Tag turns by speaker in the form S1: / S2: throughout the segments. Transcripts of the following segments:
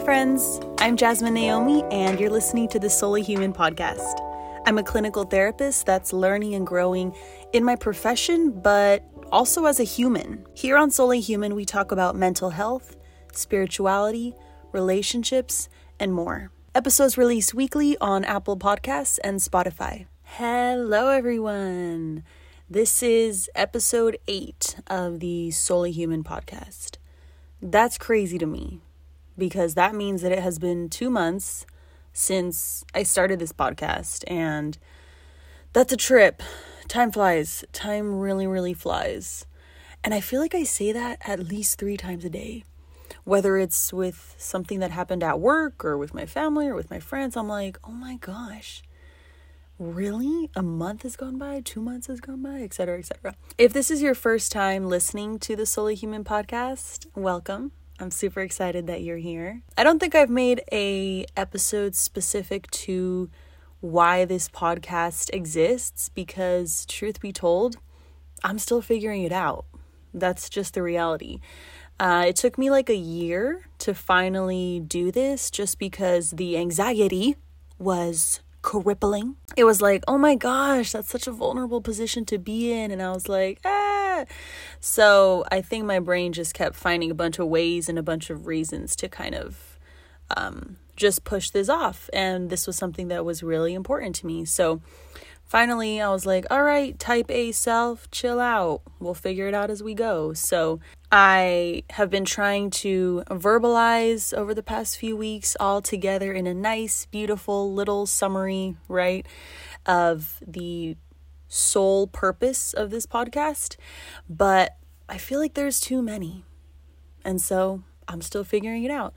S1: friends. I'm Jasmine Naomi, and you're listening to the Solely Human podcast. I'm a clinical therapist that's learning and growing in my profession, but also as a human. Here on Solely Human, we talk about mental health, spirituality, relationships, and more. Episodes released weekly on Apple Podcasts and Spotify. Hello, everyone. This is episode eight of the Solely Human podcast. That's crazy to me because that means that it has been two months since I started this podcast, and that's a trip. Time flies. Time really, really flies. And I feel like I say that at least three times a day. Whether it's with something that happened at work or with my family or with my friends, I'm like, oh my gosh, really? A month has gone by, two months has gone by, etc., etc. If this is your first time listening to the Solely Human podcast, welcome. I'm super excited that you're here. I don't think I've made a episode specific to why this podcast exists because truth be told, I'm still figuring it out. That's just the reality. Uh, it took me like a year to finally do this just because the anxiety was crippling. It was like, oh my gosh, that's such a vulnerable position to be in. And I was like, ah. So I think my brain just kept finding a bunch of ways and a bunch of reasons to kind of um, just push this off. And this was something that was really important to me. So finally, I was like, all right, type A self, chill out. We'll figure it out as we go. So I have been trying to verbalize over the past few weeks all together in a nice, beautiful little summary, right, of the sole purpose of this podcast. But I feel like there's too many. And so I'm still figuring it out.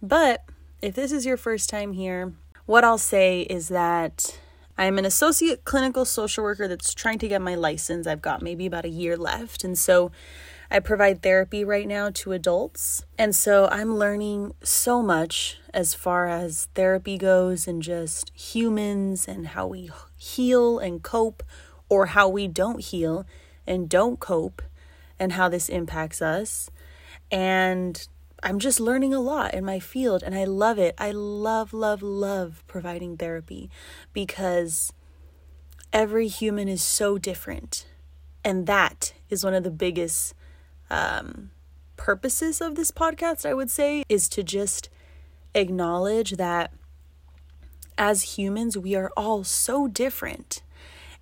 S1: But if this is your first time here, what I'll say is that I'm an associate clinical social worker that's trying to get my license. I've got maybe about a year left. And so I provide therapy right now to adults. And so I'm learning so much as far as therapy goes and just humans and how we heal and cope or how we don't heal and don't cope and how this impacts us. And I'm just learning a lot in my field and I love it. I love, love, love providing therapy because every human is so different. And that is one of the biggest um, purposes of this podcast, I would say, is to just acknowledge that as humans, we are all so different.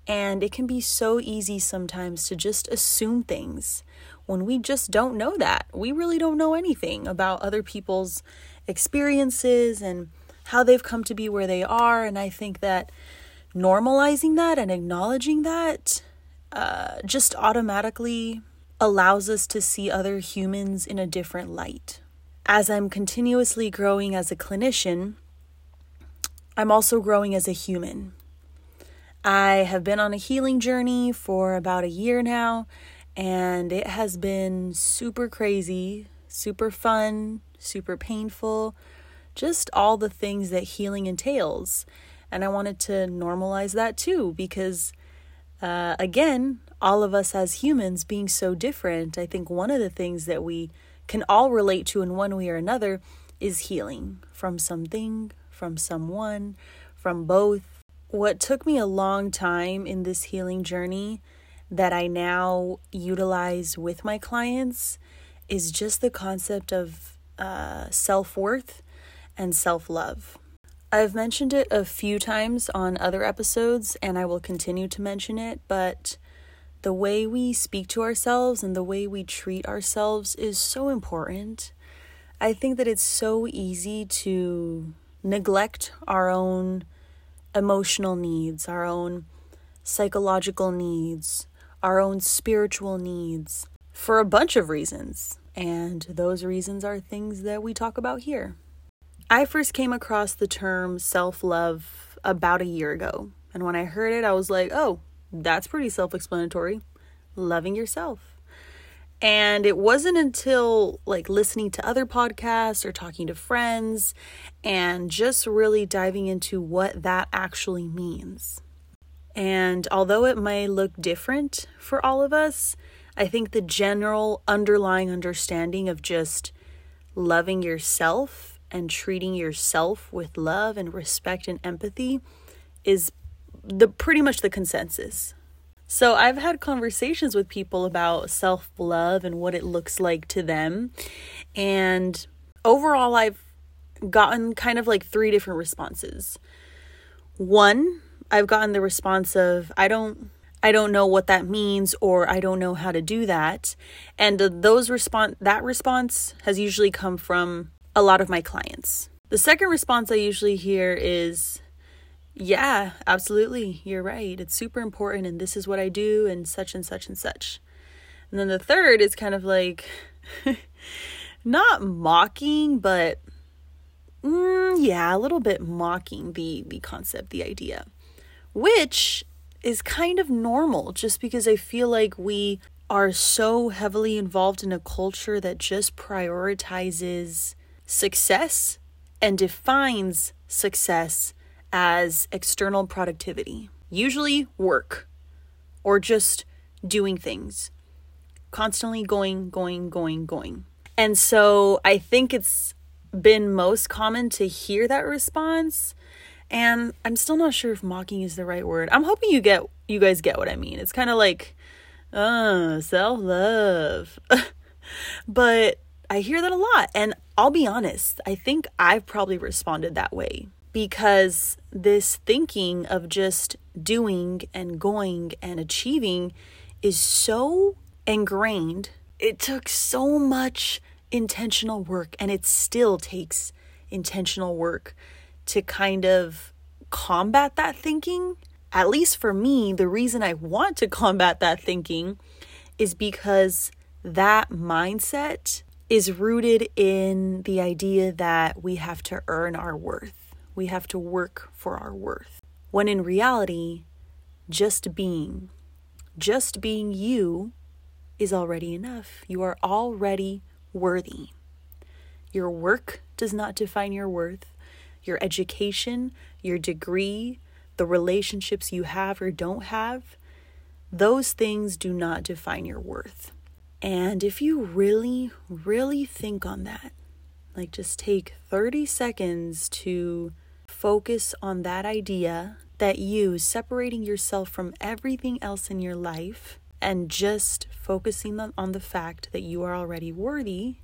S1: And it can be so easy sometimes to just assume things when we just don't know that. We really don't know anything about other people's experiences and how they've come to be where they are. And I think that normalizing that and acknowledging that uh, just automatically allows us to see other humans in a different light. As I'm continuously growing as a clinician, I'm also growing as a human. I have been on a healing journey for about a year now, and it has been super crazy, super fun, super painful, just all the things that healing entails. And I wanted to normalize that too because, uh, again, all of us as humans being so different, I think one of the things that we can all relate to in one way or another is healing from something, from someone, from both. What took me a long time in this healing journey that I now utilize with my clients is just the concept of uh, self worth and self love. I've mentioned it a few times on other episodes, and I will continue to mention it, but the way we speak to ourselves and the way we treat ourselves is so important. I think that it's so easy to neglect our own emotional needs, our own psychological needs, our own spiritual needs for a bunch of reasons. And those reasons are things that we talk about here. I first came across the term self love about a year ago. And when I heard it, I was like, oh, that's pretty self explanatory. Loving yourself. And it wasn't until like listening to other podcasts or talking to friends and just really diving into what that actually means. And although it may look different for all of us, I think the general underlying understanding of just loving yourself and treating yourself with love and respect and empathy is the pretty much the consensus. So I've had conversations with people about self-love and what it looks like to them. And overall I've gotten kind of like three different responses. One, I've gotten the response of I don't I don't know what that means or I don't know how to do that. And those response that response has usually come from a lot of my clients. The second response I usually hear is yeah, absolutely. You're right. It's super important and this is what I do and such and such and such. And then the third is kind of like not mocking, but mm, yeah, a little bit mocking the the concept, the idea. Which is kind of normal just because I feel like we are so heavily involved in a culture that just prioritizes success and defines success as external productivity, usually work or just doing things, constantly going, going, going, going. And so I think it's been most common to hear that response. And I'm still not sure if mocking is the right word. I'm hoping you get you guys get what I mean. It's kind of like uh self-love. but I hear that a lot and I'll be honest, I think I've probably responded that way because this thinking of just doing and going and achieving is so ingrained. It took so much intentional work, and it still takes intentional work to kind of combat that thinking. At least for me, the reason I want to combat that thinking is because that mindset is rooted in the idea that we have to earn our worth we have to work for our worth. When in reality, just being, just being you is already enough. You are already worthy. Your work does not define your worth. Your education, your degree, the relationships you have or don't have, those things do not define your worth. And if you really, really think on that, like just take 30 seconds to focus on that idea that you separating yourself from everything else in your life and just focusing on, the fact that you are already worthy,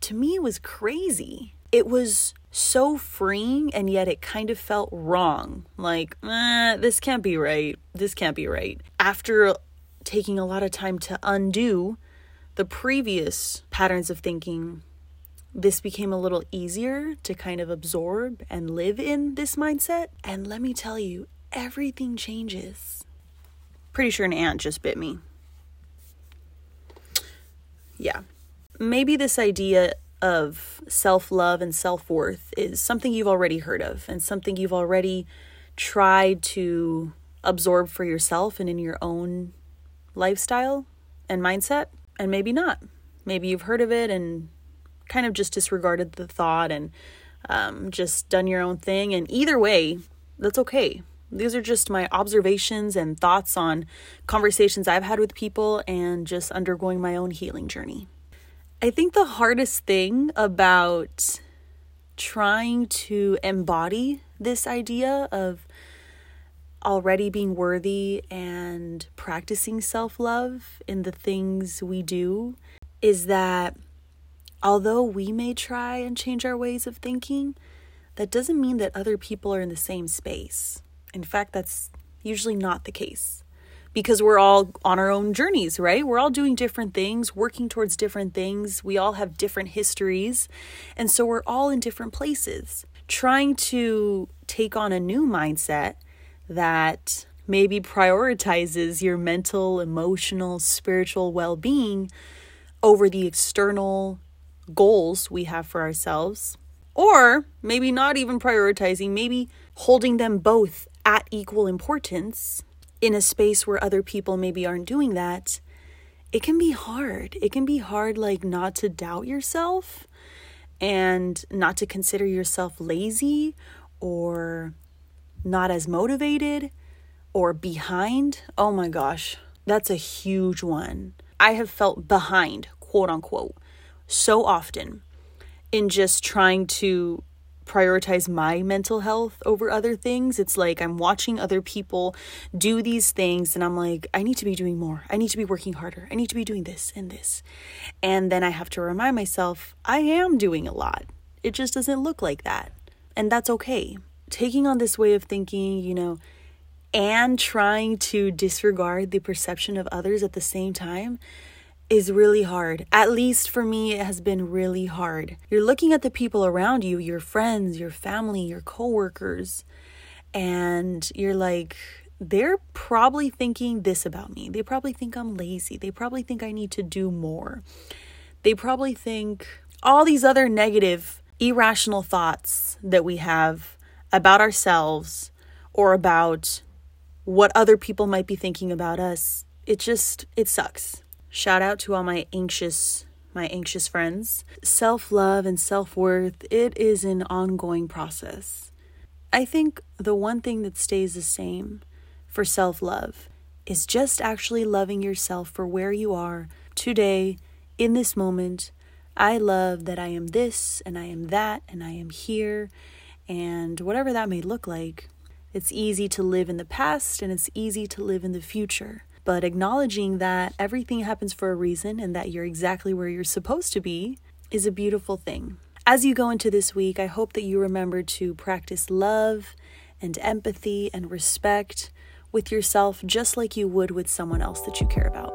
S1: to me was crazy. It was so freeing, and yet it kind of felt wrong. Like, eh, this can't be right. This can't be right. After taking a lot of time to undo the previous patterns of thinking this became a little easier to kind of absorb and live in this mindset. And let me tell you, everything changes. Pretty sure an ant just bit me. Yeah. Maybe this idea of self love and self worth is something you've already heard of and something you've already tried to absorb for yourself and in your own lifestyle and mindset. And maybe not. Maybe you've heard of it and kind of just disregarded the thought and um, just done your own thing. And either way, that's okay. These are just my observations and thoughts on conversations I've had with people and just undergoing my own healing journey. I think the hardest thing about trying to embody this idea of already being worthy and practicing self love in the things we do is that Although we may try and change our ways of thinking, that doesn't mean that other people are in the same space. In fact, that's usually not the case because we're all on our own journeys, right? We're all doing different things, working towards different things. We all have different histories. And so we're all in different places. Trying to take on a new mindset that maybe prioritizes your mental, emotional, spiritual well being over the external goals we have for ourselves, or maybe not even prioritizing, maybe holding them both at equal importance in a space where other people maybe aren't doing that, it can be hard. It can be hard, like, not to doubt yourself and not to consider yourself lazy or not as motivated or behind. Oh my gosh, that's a huge one. I have felt behind, quote unquote, so often. in just trying to prioritize my mental health over other things. It's like I'm watching other people do these things and I'm like, I need to be doing more. I need to be working harder. I need to be doing this and this. And then I have to remind myself, I am doing a lot. It just doesn't look like that. And that's okay. Taking on this way of thinking, you know, and trying to disregard the perception of others at the same time is really hard. At least for me, it has been really hard. You're looking at the people around you, your friends, your family, your coworkers, and you're like, they're probably thinking this about me. They probably think I'm lazy. They probably think I need to do more. They probably think all these other negative, irrational thoughts that we have about ourselves or about what other people might be thinking about us. It just, it sucks. Shout out to all my anxious my anxious friends. Self-love and self-worth, it is an ongoing process. I think the one thing that stays the same for self-love is just actually loving yourself for where you are today in this moment. I love that I am this and I am that and I am here and whatever that may look like. It's easy to live in the past and it's easy to live in the future. But acknowledging that everything happens for a reason and that you're exactly where you're supposed to be is a beautiful thing. As you go into this week, I hope that you remember to practice love and empathy and respect with yourself just like you would with someone else that you care about.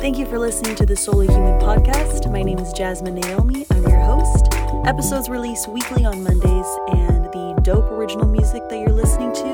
S1: Thank you for listening to the Solely Human podcast. My name is Jasmine Naomi. I'm your host. Episodes release weekly on Mondays, and the dope original music that you're listening to